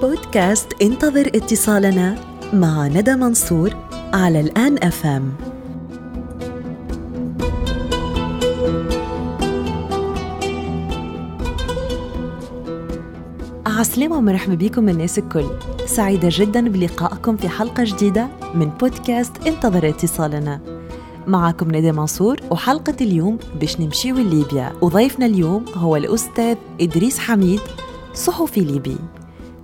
بودكاست انتظر اتصالنا مع ندى منصور على الآن أفهم. عسلامة ومرحبا بكم الناس الكل. سعيدة جدا بلقائكم في حلقة جديدة من بودكاست انتظر اتصالنا. معكم ندى منصور وحلقة اليوم باش نمشيو لليبيا. وضيفنا اليوم هو الأستاذ إدريس حميد صحفي ليبي.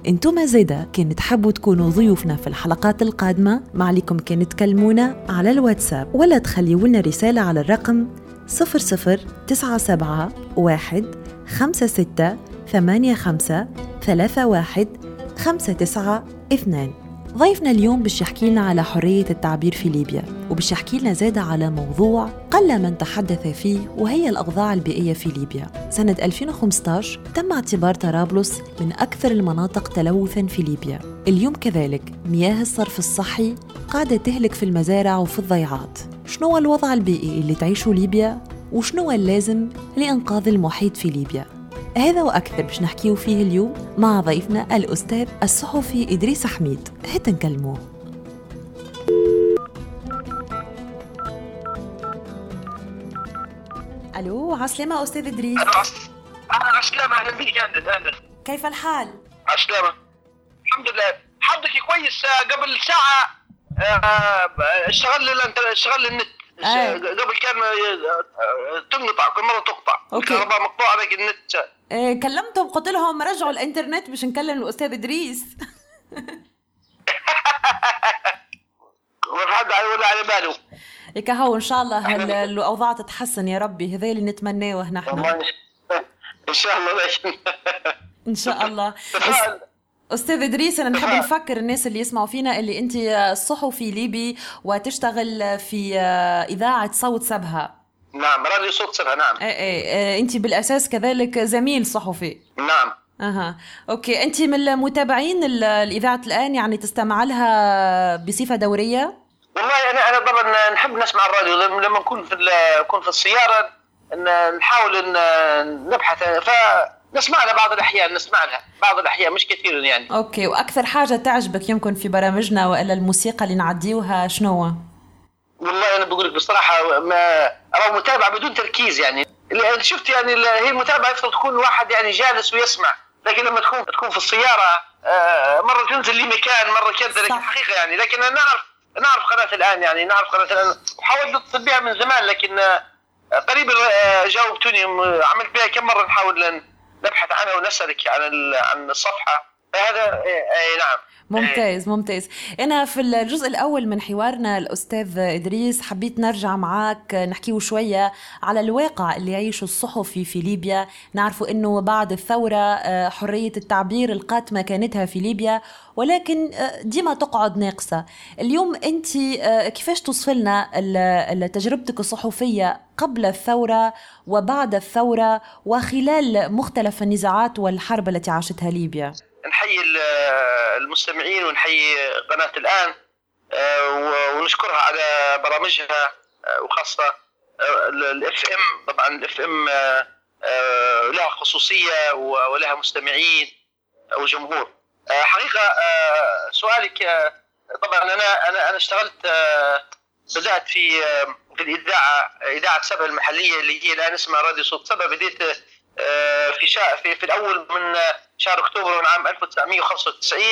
أنتم زيدا كان تحبوا تكونوا ضيوفنا في الحلقات القادمة؟ ما عليكم كان تكلمونا على الواتساب ولا تخليوا لنا رسالة على الرقم 0097 1 56 85 31 59 2 ضيفنا اليوم باش يحكي لنا على حرية التعبير في ليبيا وباش يحكي لنا زادة على موضوع قل من تحدث فيه وهي الأوضاع البيئية في ليبيا. سنة 2015 تم اعتبار طرابلس من أكثر المناطق تلوثا في ليبيا. اليوم كذلك مياه الصرف الصحي قاعدة تهلك في المزارع وفي الضيعات. شنو الوضع البيئي اللي تعيشه ليبيا؟ وشنو اللازم لإنقاذ المحيط في ليبيا؟ هذا وأكثر باش نحكيه فيه اليوم مع ضيفنا الأستاذ الصحفي إدريس حميد. هات نكلموه. ألو عسلامة أستاذ إدريس. عسلامة أهلا بك أهلا كيف الحال؟ عسلامة. الحمد لله. حظك كويس. آه، قبل ساعة آه، اشتغل الانت- اشتغل النت. قبل كان تنقطع كل مرة تقطع. أوكي. الكهرباء مقطوعة لكن النت. إيه كلمتهم قلت لهم رجعوا الإنترنت باش نكلم ما في حد على- ولا على باله. هيك هو إن شاء الله الأوضاع تتحسن يا ربي. هذا اللي نتمناه نحن. إن شاء الله. إن شاء الله. أستاذ إدريس أنا نحب تفضل. نفكر الناس اللي يسمعوا فينا اللي أنت صحفي ليبي وتشتغل في إذاعة صوت سبها. نعم راديو صوت سبها نعم. إيه إيه أنت بالأساس كذلك زميل صحفي نعم. أها. أوكي أنت من المتابعين ال- الإذاعة الآن يعني تستمع لها بصفة دورية؟ والله أنا أنا طبعا نحب نسمع الراديو لما نكون في نكون في السيارة نحاول نبحث. فنسمع لها بعض الأحيان نسمع لها بعض الأحيان مش كثير يعني أوكي وأكثر حاجة تعجبك يمكن في برامجنا وإلا الموسيقى اللي نعديوها شنو هو؟ والله أنا بقول لك بصراحة ما ارى متابعه بدون تركيز يعني اللي شفت يعني هي المتابعة يفضل تكون واحد يعني جالس ويسمع لكن لما تكون تكون في السيارة آه، مرة تنزل لي مكان مرة كذا لكن. حقيقة يعني لكن أنا نعرف نعرف قناة الآن يعني نعرف قناة الآن وحاولت اتصل بها من زمان لكن آه، قريبا آه، جاوبتوني عملت بها كم مرة نحاول نبحث عنها ونسالك عن عن الصفحة. فهذا اي نعم. ممتاز ممتاز. أنا في الجزء الأول من حوارنا الأستاذ إدريس حبيت نرجع معك نحكيه شوية على الواقع اللي يعيشه الصحفي في ليبيا. نعرفوا أنه بعد الثورة آه، حرية التعبير القاتمة كانتها في ليبيا. ولكن آه، ديما تقعد ناقصة. اليوم أنت آه، كيفاش توصف لنا تجربتك الصحفية قبل الثورة وبعد الثورة وخلال مختلف النزاعات والحرب التي عاشتها ليبيا؟ نحيي ال- المستمعين ونحيي قناة الآن آه، ونشكرها على برامجها آه، وخاصة ال FM طبعا ال FM لها خصوصية ولها مستمعين وجمهور. آه، حقيقة آه، سؤالك آه، طبعا أنا أنا أنا اشتغلت آه، بدأت في آه، في الإذاعة إذاعة سبا المحلية اللي هي الآن اسمها راديو صوت سبا بديت آه، في شا في, في الأول من آه، شهر أكتوبر من عام 1995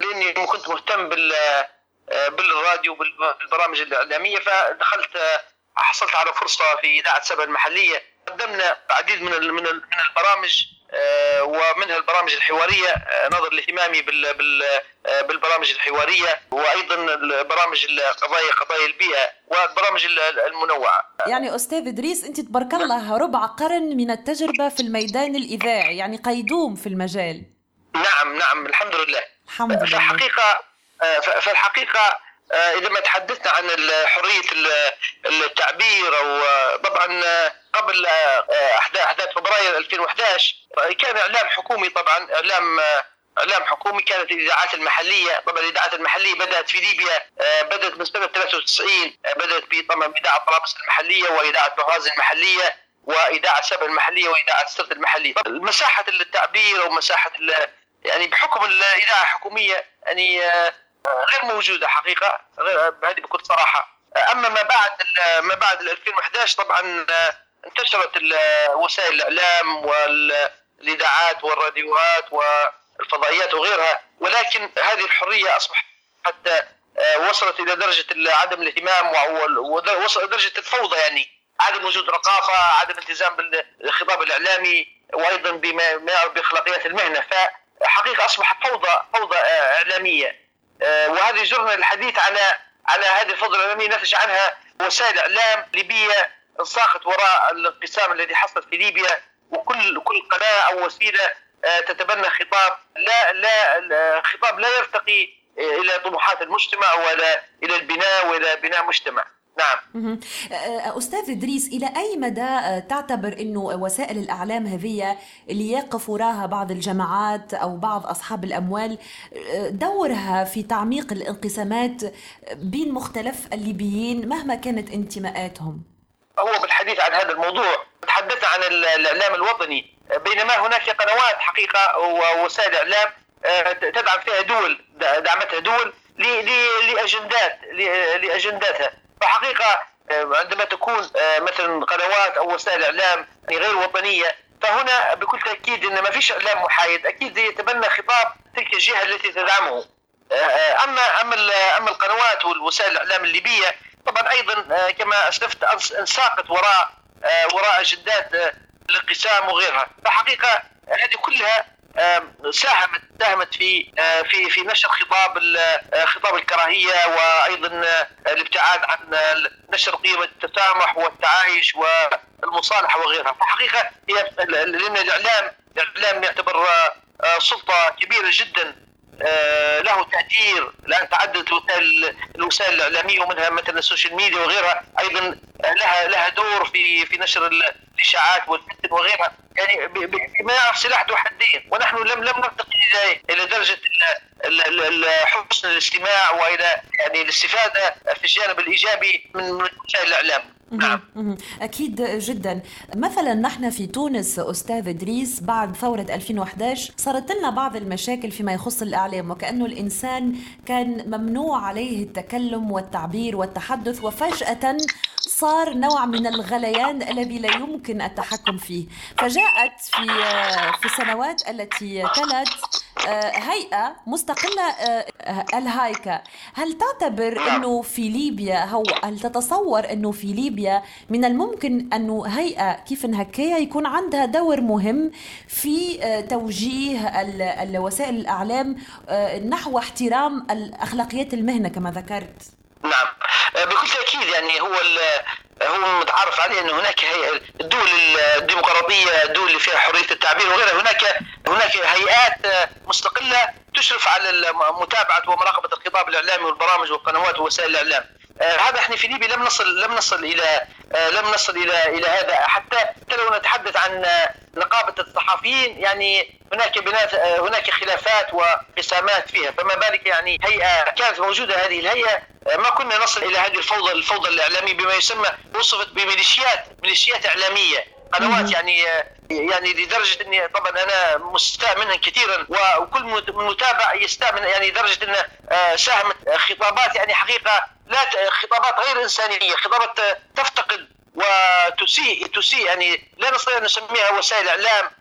لأني كنت مهتم بال آه، بالراديو بالبرامج الإعلامية فدخلت آه، حصلت على فرصة في إذاعة سبا المحلية. قدمنا العديد من من ال- من البرامج آه، ومنها البرامج الحوارية آه، نظر لاهتمامي آه، بالبرامج الحوارية وأيضا البرامج القضايا قضايا البيئة والبرامج ال- المنوعة. يعني أستاذ إدريس أنت تبارك الله ربع قرن من التجربة في الميدان الإذاعي يعني قيدوم في المجال. نعم نعم الحمد لله. الحمد في لله. الحقيقة آه، آه، إذا ما تحدثنا عن ال- التعبير أو آه، طبعا آه، قبل أحداث فبراير 2011 آه، كان إعلام حكومي طبعا إعلام آه، إعلام حكومي كانت الإذاعات المحلية طبعا الإذاعات المحلية بدأت في ليبيا بدأت من سنة 93 آه، بدأت ب- طبعا بإذاعة طرابلس المحلية وإذاعة بهاز المحلية وإذاعة سبع المحلية وإذاعة سرت المحلية طبعاً مساحة التعبير ومساحة ال- يعني بحكم الإذاعة الحكومية يعني غير موجودة حقيقة هذه بكل صراحة. أما ما بعد ما بعد 2011 طبعا انتشرت وسائل الإعلام والإذاعات والراديوات والفضائيات وغيرها ولكن هذه الحرية أصبحت حتى وصلت إلى درجة عدم الاهتمام ووصلت إلى درجة الفوضى يعني. عدم وجود رقابة عدم التزام بالخطاب الإعلامي وأيضا بما يعرف باخلاقيات المهنة. فحقيقة أصبحت فوضى فوضى إعلامية. وهذا يجرنا الحديث على على هذه الفوضى الاعلاميه نتج عنها وسائل إعلام ليبيه انساقت وراء الانقسام الذي حصل في ليبيا وكل كل قناة أو وسيلة آه، تتبنى خطاب لا لا خطاب لا يرتقي إلى طموحات المجتمع ولا إلى البناء وإلى بناء مجتمع. نعم. أه، أستاذ إدريس إلى أي مدى أه، تعتبر أنه وسائل الإعلام هذه اللي يقف وراها بعض الجماعات أو بعض أصحاب الأموال أه، دورها في تعميق الانقسامات بين مختلف الليبيين مهما كانت انتماءاتهم؟ هو بالحديث عن هذا الموضوع تحدث عن الإعلام الوطني. بينما هناك قنوات حقيقة ووسائل إعلام تدعم فيها دول دعمتها دول لأجندات لأجنداتها. فحقيقه آه، عندما تكون آه، مثلا قنوات أو وسائل إعلام غير وطنية فهنا بكل تأكيد إن ما فيش إعلام محايد أكيد يتبنى خطاب تلك الجهة التي تدعمه. آه، أما أما أما القنوات والوسائل الإعلام الليبية طبعا أيضا كما اسلفت انساقت وراء وراء أجندات الانقسام وغيرها. فحقيقه هذه كلها ساهمت ساهمت في آه، في في نشر خطاب آه، خطاب الكراهية وأيضا آه، الابتعاد عن نشر قيمة التسامح والتعايش والمصالحة وغيرها. فحقيقه هي لأن الإعلام الإعلام يعتبر سلطة كبيرة جدا له تأثير. الآن تعددت وسائل الوسائل الإعلامية ومنها مثلا السوشيال ميديا وغيرها أيضا لها لها دور في في نشر الإشاعات والفتن وغيرها. يعني بما يعرف سلاح ذو حدين ونحن لم لم نرتقي إلى درجة حسن الاستماع وإلى يعني الاستفادة في الجانب الإيجابي من وسائل الإعلام. نعم. أكيد جدا. مثلا نحن في تونس أستاذ إدريس بعد ثورة 2011 صارت لنا بعض المشاكل فيما يخص الإعلام وكأنه الإنسان كان ممنوع عليه التكلم والتعبير والتحدث وفجأة صار نوع من الغليان الذي لا يمكن التحكم فيه. فجاءت في في السنوات التي تلت آه، هيئة مستقلة آه، الهايكا هل تعتبر أنه في ليبيا أو هل تتصور أنه في ليبيا من الممكن أنه هيئة كيف هكايا يكون عندها دور مهم في آه، توجيه وسائل الإعلام نحو احترام الأخلاقيات المهنة كما ذكرت؟ نعم. بكل تأكيد يعني هو هو متعارف عليه ان هناك الدول الديمقراطية الدول اللي فيها حرية التعبير وغيرها. هناك هناك هيئات مستقلة تشرف على متابعة ومراقبة الخطاب الإعلامي والبرامج والقنوات ووسائل الإعلام. آه، هذا إحنا في ليبيا لم نصل لم نصل إلى آه، لم نصل إلى إلى هذا. حتى لو نتحدث عن نقابة الصحفيين يعني هناك بنات آه، هناك خلافات وانقسامات فيها. فما بالك يعني هيئة كانت موجودة هذه الهيئة ما كنا نصل إلى هذه الفوضى الفوضى الإعلامية بما يسمى وصفت بميليشيات ميليشيات إعلامية. قنوات يعني يعني لدرجة إني طبعا أنا مستاء منها كثيرا وكل متابع يستاء من يعني لدرجة إنه ساهمت خطابات يعني حقيقة لا خطابات غير إنسانية خطابات تفتقد وتسيء تسيء يعني لا نستطيع أن نسميها وسائل إعلام. آه،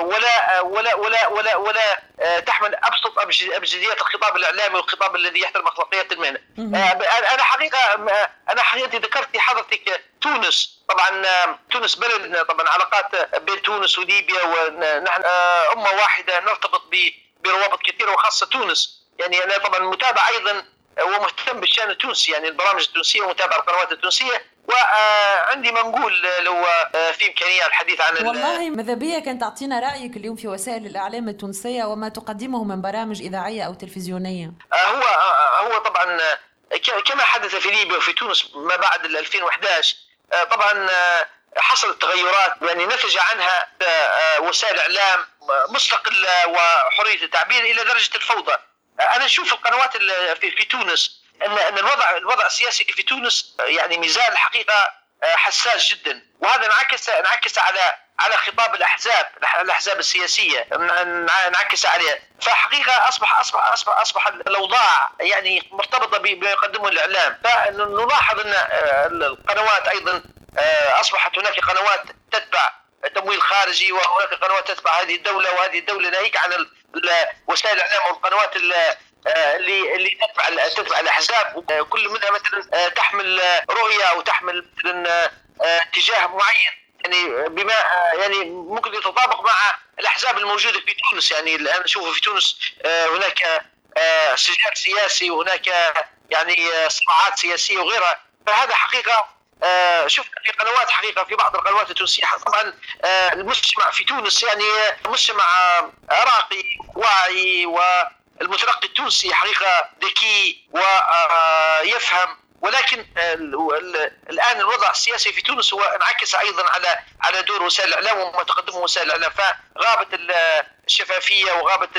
ولا ولا ولا ولا ولا آه، تحمل أبسط ابجديات الخطاب الإعلامي والخطاب الذي يحترم اخلاقيات المهنة. آه، أنا حقيقة أنا حقيقة ذكرت حضرتك تونس. طبعا تونس بلد طبعا علاقات بين تونس وليبيا ونحن أمة واحدة نرتبط بروابط كثيرة وخاصة تونس. يعني أنا طبعا متابع أيضا ومهتم بالشأن التونسي. يعني البرامج التونسية ومتابع القنوات التونسية. وعندي ما نقول لو في إمكانية الحديث عن والله ماذا بيا كان تعطينا رأيك اليوم في وسائل الإعلام التونسية وما تقدمه من برامج إذاعية أو تلفزيونية؟ هو هو طبعا كما حدث في ليبيا وفي تونس ما بعد 2011 طبعا حصلت تغيرات يعني نتج عنها وسائل إعلام مستقلة وحرية التعبير إلى درجة الفوضى. أنا أشوف القنوات في, في تونس ان إن الوضع الوضع السياسي في تونس يعني ميزان الحقيقة آه، حساس جدا. وهذا انعكس انعكس على على خطاب الأحزاب الأحزاب السياسية. نعكس عليها فحقيقة اصبح اصبح اصبح أصبح الأوضاع يعني مرتبطة بما يقدمه الإعلام. فنلاحظ إن القنوات أيضا أصبحت هناك قنوات تتبع تمويل خارجي وهناك قنوات تتبع هذه الدولة وهذه الدولة ناهيك عن وسائل الإعلام والقنوات اللي اللي تتبع تتبع الأحزاب. كل منها مثلا تحمل رؤية أو تحمل مثلا اتجاه معين. يعني بما يعني ممكن يتطابق مع الأحزاب الموجودة في تونس. يعني الآن نشوف في تونس هناك سجال سياسي وهناك يعني صراعات سياسية وغيرها. فهذا حقيقة آه شفت في قنوات حقيقة في بعض القنوات التونسية طبعا آه المجتمع في تونس يعني مجتمع راقي واعي والمتلقي التونسي حقيقة ذكي ويفهم آه، ولكن الآن الوضع السياسي في تونس هو انعكس أيضا على على دور وسائل الإعلام وما تقدمه وسائل الإعلام. فغابت الشفافية وغابت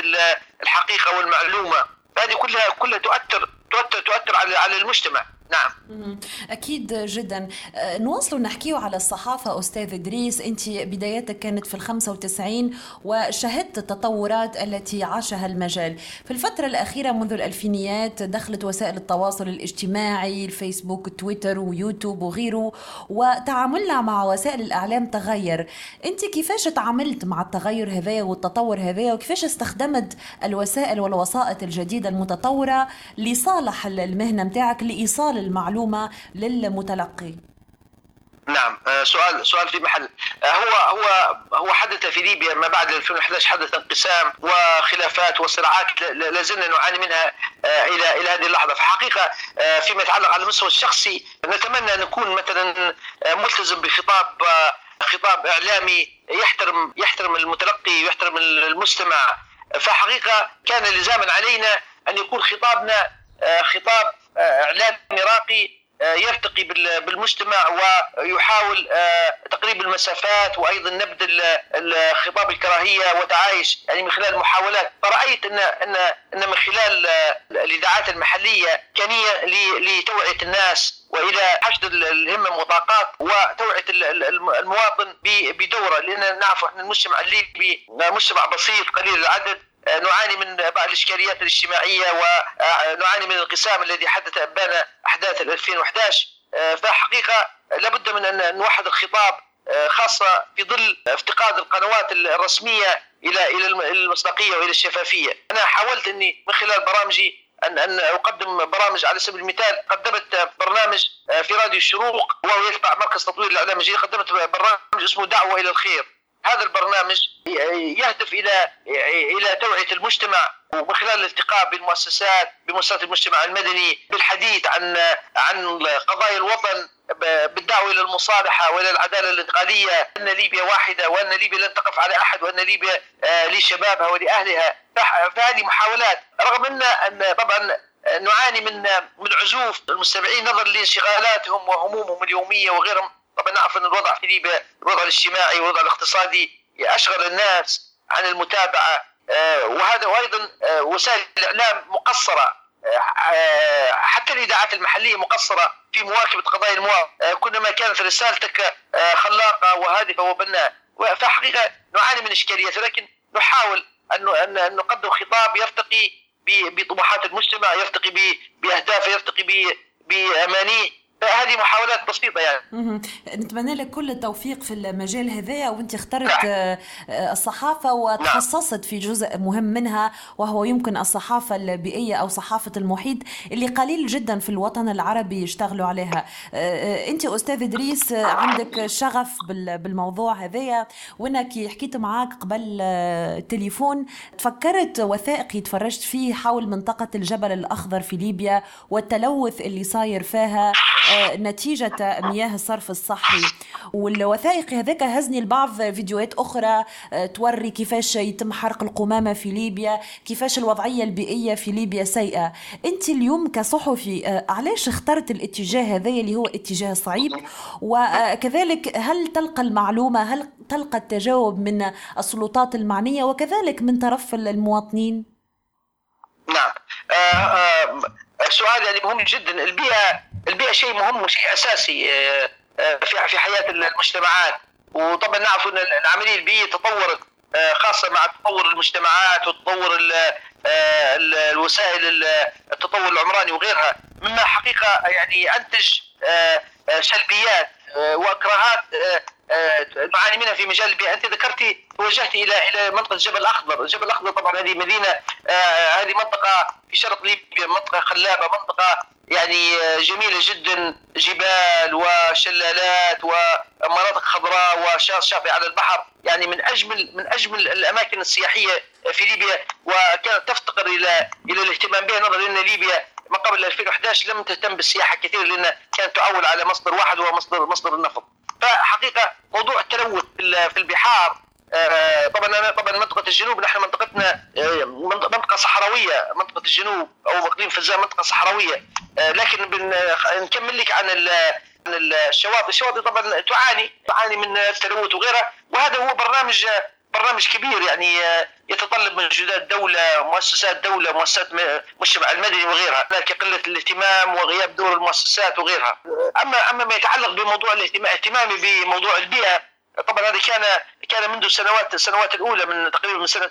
الحقيقة والمعلومة. هذه كلها كلها تؤثر تؤثر تؤثر على على المجتمع. نعم. أكيد جدا. أه، نواصلوا نحكيه على الصحافة أستاذ إدريس. أنت بداياتك كانت في الخمسة وتسعين وشهدت التطورات التي عاشها المجال. في الفترة الأخيرة منذ الألفينيات دخلت وسائل التواصل الاجتماعي الفيسبوك تويتر ويوتيوب وغيره وتعاملنا مع وسائل الإعلام تغير. أنت كيفاش تعاملت مع التغير هذا والتطور هذا وكيفاش استخدمت الوسائل والوسائط الجديدة المتطورة لصالح المهنة متاعك لإيصال المعلومة للمتلقي. نعم آه، سؤال سؤال في محل. آه، هو هو هو حدث في ليبيا ما بعد 2011 حدث انقسام وخلافات وصراعات لازلنا نعاني منها آه، إلى إلى هذه اللحظة. فحقيقه فيما يتعلق على المستوى الشخصي نتمنى أن نكون مثلا ملتزم بخطاب خطاب إعلامي يحترم يحترم المتلقي ويحترم المستمع. فحقيقة كان لزاما علينا أن يكون خطابنا خطاب اعلامي راقي آه، يرتقي بالمجتمع ويحاول آه، تقريب المسافات وأيضا نبذ خطاب الكراهية وتعايش يعني من خلال محاولات. فرأيت ان ان إن من خلال آه، الإذاعات المحلية كانيه لتوعية الناس وإلى حشد الهمم والطاقات وتوعية المواطن بدوره. لأن نعرف إحنا المجتمع الليبي مجتمع بسيط قليل العدد. نعاني من بعض الإشكاليات الاجتماعية ونعاني من الانقسام الذي حدث ابان أحداث 2011 فحقيقه لابد من أن نوحد الخطاب خاصة في ظل افتقاد القنوات الرسمية إلى إلى المصداقية وإلى الشفافية. أنا حاولت أني من خلال برامجي أن أن أقدم برامج على سبيل المثال قدمت برنامج في راديو الشروق وهو يتبع مركز تطوير الإعلام الجديد قدمت برنامج اسمه دعوة إلى الخير هذا البرنامج يهدف إلى إلى توعية المجتمع ومن خلال الالتقاء بالمؤسسات بمؤسسات المجتمع المدني بالحديث عن عن قضايا الوطن بالدعوة إلى المصالحة وإلى العدالة الانتقالية أن ليبيا واحدة وأن ليبيا لن تقف على أحد وأن ليبيا آه، لشبابها ولأهلها. فهذه محاولات. رغم أن أن طبعا نعاني من من عزوف المستمعين نظرا لانشغالاتهم وهمومهم اليومية وغيرهم طبعا نعرف إن الوضع في ليبيا الوضع الاجتماعي والوضع الاقتصادي أشغل الناس عن المتابعة آه، وهذا وأيضا آه، وسائل الإعلام مقصرة آه، حتى الإذاعات المحلية مقصرة في مواكبة قضايا المواطن. كلما كانت رسالتك خلاقة وهادفة وبناءه فحقيقه نعاني من إشكاليات ولكن نحاول أن أن نقدم خطاب يرتقي بطموحات المجتمع يرتقي باهدافه يرتقي بأمانية. هذه محاولات بسيطة يعني نتمنى لك كل التوفيق في المجال هذا وأنت اخترت نعم. آه، الصحافة وتخصصت نعم. في جزء مهم منها وهو يمكن الصحافة البيئية أو صحافة المحيط اللي قليل جدا في الوطن العربي يشتغلوا عليها آه، آه، أنت أستاذ إدريس عندك شغف بالموضوع هذايا وأنا كي حكيت معاك قبل التليفون تفكرت وثائقي تفرجت فيه حول منطقة الجبل الأخضر في ليبيا والتلوث اللي صاير فيها نتيجة مياه الصرف الصحي. والوثائقي هذاك هزني لبعض فيديوهات أخرى آه، توري كيفاش يتم حرق القمامة في ليبيا كيفاش الوضعية البيئية في ليبيا سيئة. أنت اليوم كصحفي آه، علاش اخترت الاتجاه هذا اللي هو اتجاه صعيب؟ وكذلك هل تلقى المعلومة هل تلقى التجاوب من السلطات المعنية؟ وكذلك من طرف المواطنين؟ نعم. آه آه سؤال يعني مهم جدا. البيئة البيئة شيء مهم وشيء أساسي آه، آه، في في حياة المجتمعات. وطبعا نعرف إن العملية البيئية تطورت آه، خاصة مع تطور المجتمعات وتطور الوسائل التطور العمراني وغيرها. مما حقيقة يعني أنتج سلبيات واكراهات نعاني منها في مجال البيئه، أنت ذكرتي توجهتي إلى إلى منطقة جبل الأخضر، جبل الأخضر طبعا هذه مدينة هذه منطقة في شرق ليبيا منطقة خلابة، منطقة يعني جميلة جدا. جبال وشلالات ومناطق خضراء وشاطئ على البحر. يعني من أجمل من أجمل الأماكن السياحية في ليبيا. وكانت تفتقر إلى إلى الاهتمام بها نظرا إن ليبيا ما قبل 2011 لم تهتم بالسياحة كثير لأن كانت تعول على مصدر واحد وهو مصدر مصدر النفط. فحقيقة موضوع التلوث في البحار آه، طبعا أنا طبعا منطقة الجنوب نحن منطقتنا آه، منطقه صحراوية منطقة الجنوب أو إقليم فزان منطقة صحراوية. آه، لكن نكمل لك عن عن الشواطئ. الشواطئ طبعا تعاني تعاني من التلوث وغيرها وهذا هو برنامج برنامج كبير يعني يتطلب مجهودات دولة مؤسسات دولة مؤسسات المجتمع المدني وغيرها هناك قلة الاهتمام وغياب دور المؤسسات وغيرها. أما أما ما يتعلق بموضوع الاهتمام اهتمامي بموضوع البيئة طبعا هذا كان كان منذ السنوات السنوات الأولى من تقريبا من سنة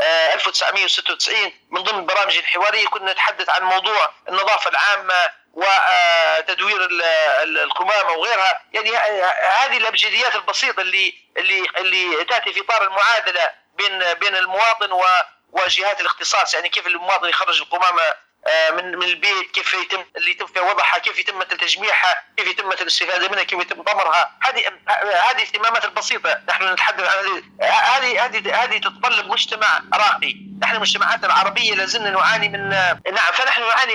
1996 آه، آه، من ضمن البرامج الحوارية كنا نتحدث عن موضوع النظافة العامة وتدوير القمامة وغيرها. يعني هذه الأبجديات البسيطة اللي اللي اللي تأتي في إطار المعادلة بين بين المواطن وجهات الاختصاص. يعني كيف المواطن يخرج القمامة آه، من من البيت كيف يتم اللي يتم فيها وضعها كيف يتم تجميعها كيف يتم الاستفاده منها كيف يتم ضمرها. هذه هذه الاهتمامات البسيطة. نحن نتحدث عن هذه هذه هذه تتطلب مجتمع راقي. نحن مجتمعاتنا العربية لازلنا نعاني من نعم فنحن نعاني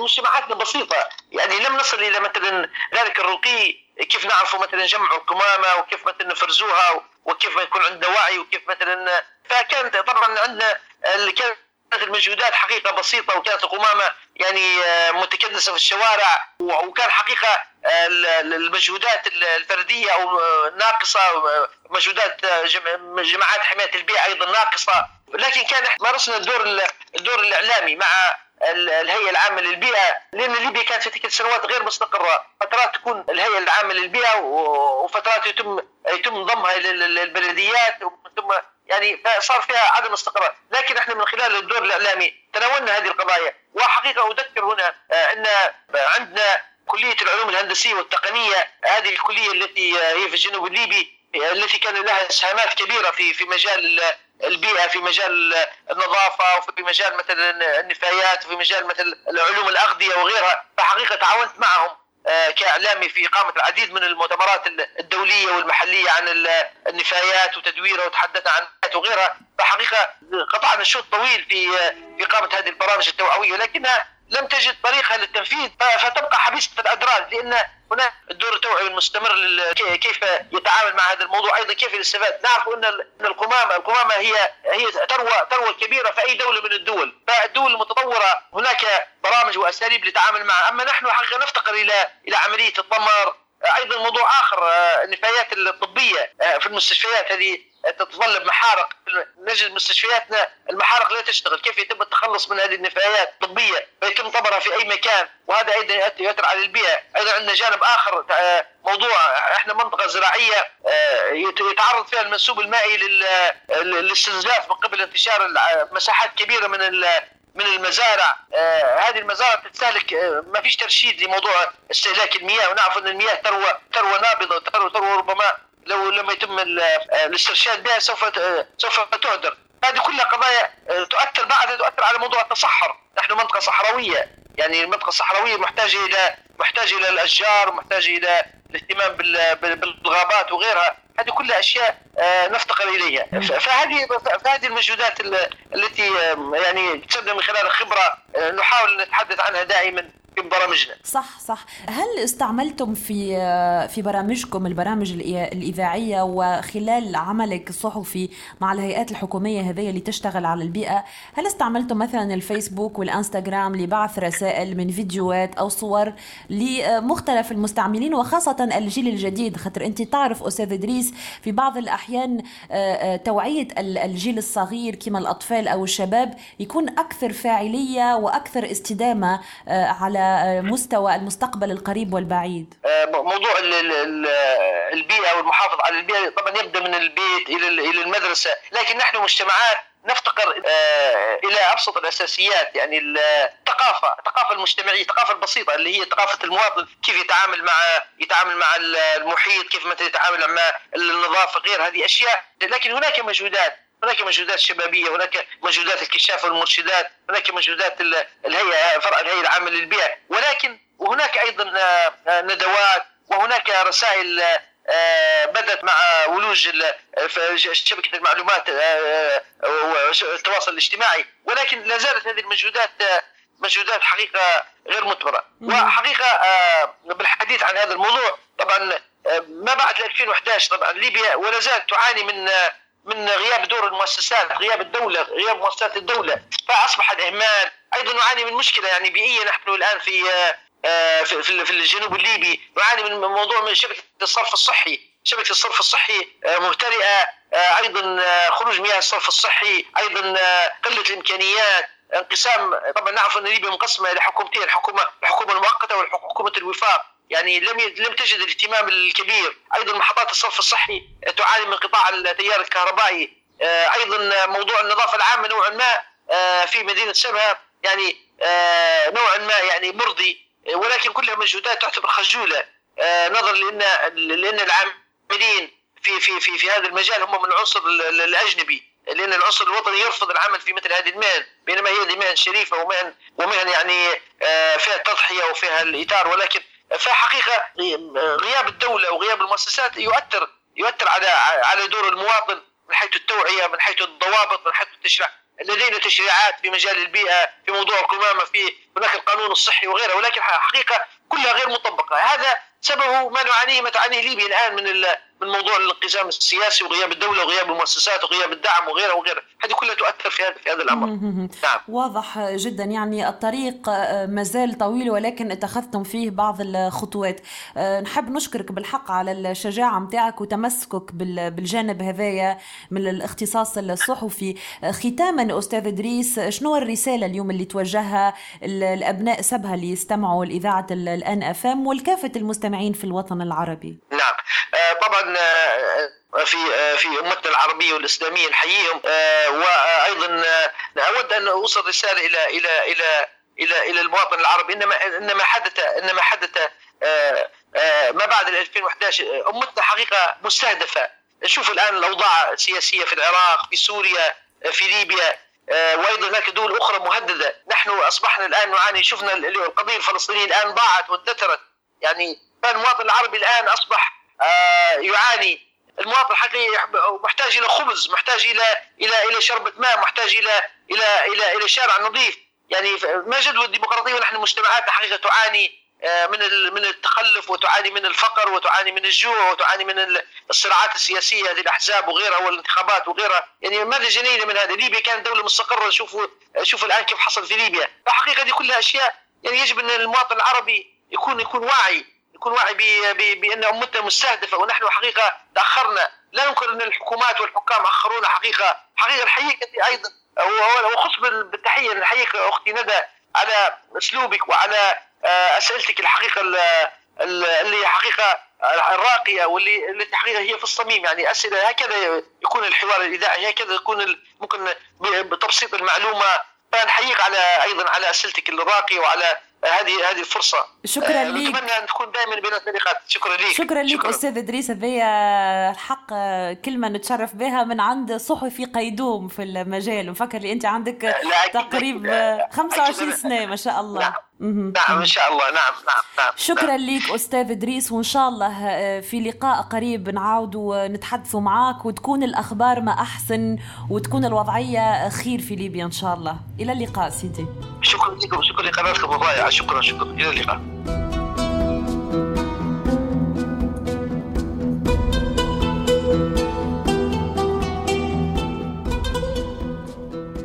مجتمعاتنا بسيطة. يعني لم نصل إلى مثلا ذلك الرقي. كيف نعرف مثلا جمع القمامة وكيف مثلا نفرزوها وكيف ما يكون عندنا وعي وكيف مثلا فكانت طبعا عندنا كانت كانت المجهودات حقيقة بسيطة وكانت القمامه يعني آه، متكدسة في الشوارع وكان حقيقة آه، المجهودات الفردية أو ناقصة مجهودات جماعات حماية البيئة أيضا ناقصة. لكن كان مارسنا الدور الدور الإعلامي مع الهيئة العامة للبيئة لأن ليبيا كانت في تلك السنوات غير مستقرة، فترات تكون الهيئة العامة للبيئة وفترات يتم يتم ضمها إلى البلديات ثم يعني صار فيها عدم استقرار. لكن إحنا من خلال الدور الإعلامي تناولنا هذه القضايا وحقيقة أذكر هنا آه، أن عندنا كلية العلوم الهندسية والتقنية هذه الكلية التي هي في الجنوب الليبي التي كان لها اسهامات كبيرة في في مجال البيئة في مجال النظافة وفي مجال مثلا النفايات وفي مجال مثل علوم الأغذية وغيرها. فحقيقة تعاونت معهم. كإعلامي في إقامة العديد من المؤتمرات الدولية والمحلية عن النفايات وتدويرها وتحدثنا عن وغيرها. فحقيقة قطعنا شوط طويل في في إقامة هذه البرامج التوعوية ولكنها لم تجد طريقة للتنفيذ فتبقى حبيسه الأدراج لأن هناك الدور التوعوي المستمر كيف يتعامل مع هذا الموضوع أيضا كيف يستفاد. نعرف أن القمامه القمامة هي هي ثروه ثروة كبيرة في أي دولة من الدول. فالدول المتطورة هناك برامج وأساليب للتعامل معها. أما نحن حقيقة نفتقر إلى إلى عملية الضمر. أيضا موضوع آخر النفايات الطبية في المستشفيات هذه. تتطلب محارق نجد مستشفياتنا المحارق لا تشتغل. كيف يتم التخلص من هذه النفايات الطبيه فيتم طبرها في أي مكان. وهذا أيضا يؤثر على البيئة. أيضا عندنا جانب آخر آه، موضوع إحنا منطقة زراعية آه، يتعرض فيها المنسوب المائي للاستنزاف من قبل انتشار مساحات كبيرة من من المزارع. آه هذه المزارع تستهلك آه ما فيش ترشيد لموضوع استهلاك المياه. ونعرف إن المياه ثروه ثروه نابضة ثروه ربما لو لم يتم الاسترشاد بها سوف سوف تهدر. هذه كلها قضايا آه، تؤثر بعدها تؤثر على موضوع التصحر. نحن منطقة صحراوية. يعني المنطقة الصحراوية محتاجه إلى محتاجه إلى الأشجار محتاجه إلى الاهتمام بالغابات وغيرها. هذه كلها أشياء آه، نفتقر إليها. فهذه فهذه المجهودات التي يعني تسد من خلال الخبرة. آه، نحاول نتحدث عنها دائما. في برامجنا. صح صح. هل استعملتم في في برامجكم البرامج الإذاعية وخلال عملك الصحفي مع الهيئات الحكومية هذه اللي تشتغل على البيئة؟ هل استعملتم مثلا الفيسبوك والإنستغرام لبعث رسائل من فيديوهات أو صور لمختلف المستعملين وخاصة الجيل الجديد؟ خاطر أنت تعرف أستاذ إدريس في بعض الأحيان توعية الجيل الصغير كما الأطفال أو الشباب يكون أكثر فاعلية وأكثر استدامة على مستوى المستقبل القريب والبعيد؟ موضوع البيئة والمحافظة على البيئة طبعا يبدأ من البيت إلى المدرسة لكن نحن مجتمعات نفتقر آه، إلى أبسط الأساسيات يعني الثقافة الثقافة المجتمعية الثقافة البسيطة اللي هي ثقافة المواطن كيف يتعامل مع يتعامل مع المحيط كيف مثلا يتعامل مع النظافة غير هذه أشياء لكن هناك مجهودات هناك مجهودات شبابية هناك مجهودات الكشاف والمرشدات هناك مجهودات الهيئة فرع الهيئة العامة للبيئة. ولكن وهناك أيضا آه، ندوات وهناك رسائل آه، بدأت مع ولوج شبكة المعلومات آه، والتواصل الاجتماعي. ولكن لا زالت هذه المجهودات مجهودات حقيقة غير مثمره وحقيقة بالحديث عن هذا الموضوع طبعا ما بعد 2011 طبعا ليبيا ولا زالت تعاني من من غياب دور المؤسسات غياب الدولة غياب مؤسسات الدولة. فأصبح الاهمال أيضا نعاني من مشكلة يعني بيئية. نحن الآن في آه، في في الجنوب الليبي نعاني من موضوع من شبكة الصرف الصحي. شبكة الصرف الصحي آه، مهترئه آه، أيضا خروج مياه الصرف الصحي أيضا قلة الإمكانيات انقسام طبعا نعرف أن ليبيا منقسمة إلى حكومتين الحكومة الحكومة المؤقتة وحكومه الوفاق. يعني لم لم تجد الاهتمام الكبير. أيضا محطات الصرف الصحي تعاني من قطاع التيار الكهربائي. أيضا موضوع النظافة العامة نوعا ما في مدينة سبها يعني نوعا ما يعني مرضي. ولكن كلها مجهودات تعتبر خجولة. نظرا لأن لأن العاملين في في في في هذا المجال هم من العنصر الأجنبي. لأن العنصر الوطني يرفض العمل في مثل هذه المهن. بينما هي مهن شريفة ومهن ومهن يعني فيها التضحيه وفيها الإيثار. ولكن فحقيقة غياب الدولة وغياب المؤسسات يؤثر يؤثر على على دور المواطن من حيث التوعية من حيث الضوابط من حيث التشريع. لدينا تشريعات في مجال البيئة في موضوع القمامه في هناك القانون الصحي وغيره ولكن حقيقة كلها غير مطبقة. هذا سببه ما نعانيه ما تعانيه ليبيا الآن من من موضوع الانقسام السياسي وغياب الدولة وغياب المؤسسات وغياب الدعم وغيره وغيره. هذه كلها تؤثر في هذا في هذا الأمر. نعم. واضح جدا. يعني الطريق آه، ما زال طويل ولكن اتخذتم فيه بعض الخطوات. آه، نحب نشكرك بالحق على الشجاعة متاعك وتمسكك بالجانب هذايا من الاختصاص الصحفي. آه، ختاما أستاذ إدريس شنو الرسالة اليوم اللي توجهها الأبناء سبها اللي يستمعوا لإذاعة الآن أفام والكافة المستمعين في الوطن العربي؟ نعم. طبعا في في أمتنا العربية والإسلامية نحييهم. وأيضا أود أن أوصل رسالة إلى إلى إلى إلى إلى المواطن العربي. إنما إنما حدث إنما حدث ما بعد 2011 أمتنا حقيقة مستهدفة. نشوف الآن الأوضاع السياسية في العراق في سوريا في ليبيا وأيضا هناك دول أخرى مهددة. نحن أصبحنا الآن نعاني. شفنا القضية الفلسطينية الآن ضاعت واندثرت يعني فالمواطن العربي الآن أصبح آه، يعاني المواطن الحقيقي محتاج إلى خبز محتاج إلى إلى إلى شربة ماء محتاج إلى إلى إلى إلى شارع نظيف. يعني ما جدوى الديمقراطية ونحن مجتمعاتنا حقيقة تعاني آه، من من التخلف وتعاني من الفقر وتعاني من الجوع وتعاني من الصراعات السياسية هذه الأحزاب وغيرها والانتخابات وغيرها. يعني ماذا جنينا من هذا ليبيا كانت دولة مستقرة. شوفوا شوفوا الآن كيف حصل في ليبيا. فحقيقه دي كلها أشياء يعني يجب أن المواطن العربي يكون يكون واعي. يكون واعي بان امتنا مستهدفة ونحن حقيقة تأخرنا. لا ننكر أن الحكومات والحكام اخرونا حقيقة. حقيقة نحييك أيضا وخص بالتحية نحييك أختي ندى على أسلوبك وعلى آه، أسئلتك الحقيقة اللي حقيقة الراقية واللي التي حقيقة هي في الصميم. يعني أسئلة هكذا يكون الحوار الإذاعي هكذا يكون ممكن بتبسيط المعلومة. فنحييك على أيضا على أسئلتك الراقية وعلى هذه هذه الفرصه شكرا آه، لك نتمنى أن تكون دائما بين الطريقات شكرا لك شكرا لك أستاذ إدريس. هذيا الحق كلمه نتشرف بها من عند صحفي قيدوم في المجال. مفكر لي أنت عندك تقريبا 25 سنة ما شاء الله. نعم. نعم إن شاء الله. نعم نعم نعم. شكرا نعم. لك أستاذ إدريس. وإن شاء الله آه، في لقاء قريب نعاود ونتحدثوا معك وتكون الأخبار ما أحسن وتكون الوضعية خير في ليبيا إن شاء الله. إلى اللقاء سيدي. شكرا لكم شكرا لقناتكم الرائعه شكرا شكرا. إلى اللقاء.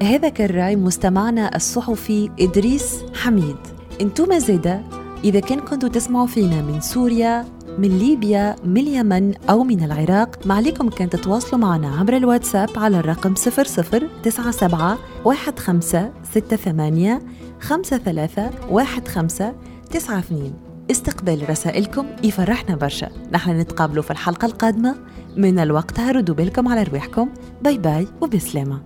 هذا كان رأي مستمعنا الصحفي إدريس حميد. أنتم زيدا إذا كان كنتوا تسمعوا فينا من سوريا من ليبيا من اليمن أو من العراق. ما عليكم كان تتواصلوا معنا عبر الواتساب على الرقم 0097 1568 53 15 92 استقبال رسائلكم يفرحنا برشا. نحن نتقابلوا في الحلقة القادمة. من الوقت هردوا بالكم على رواحكم. باي باي وبسلامة.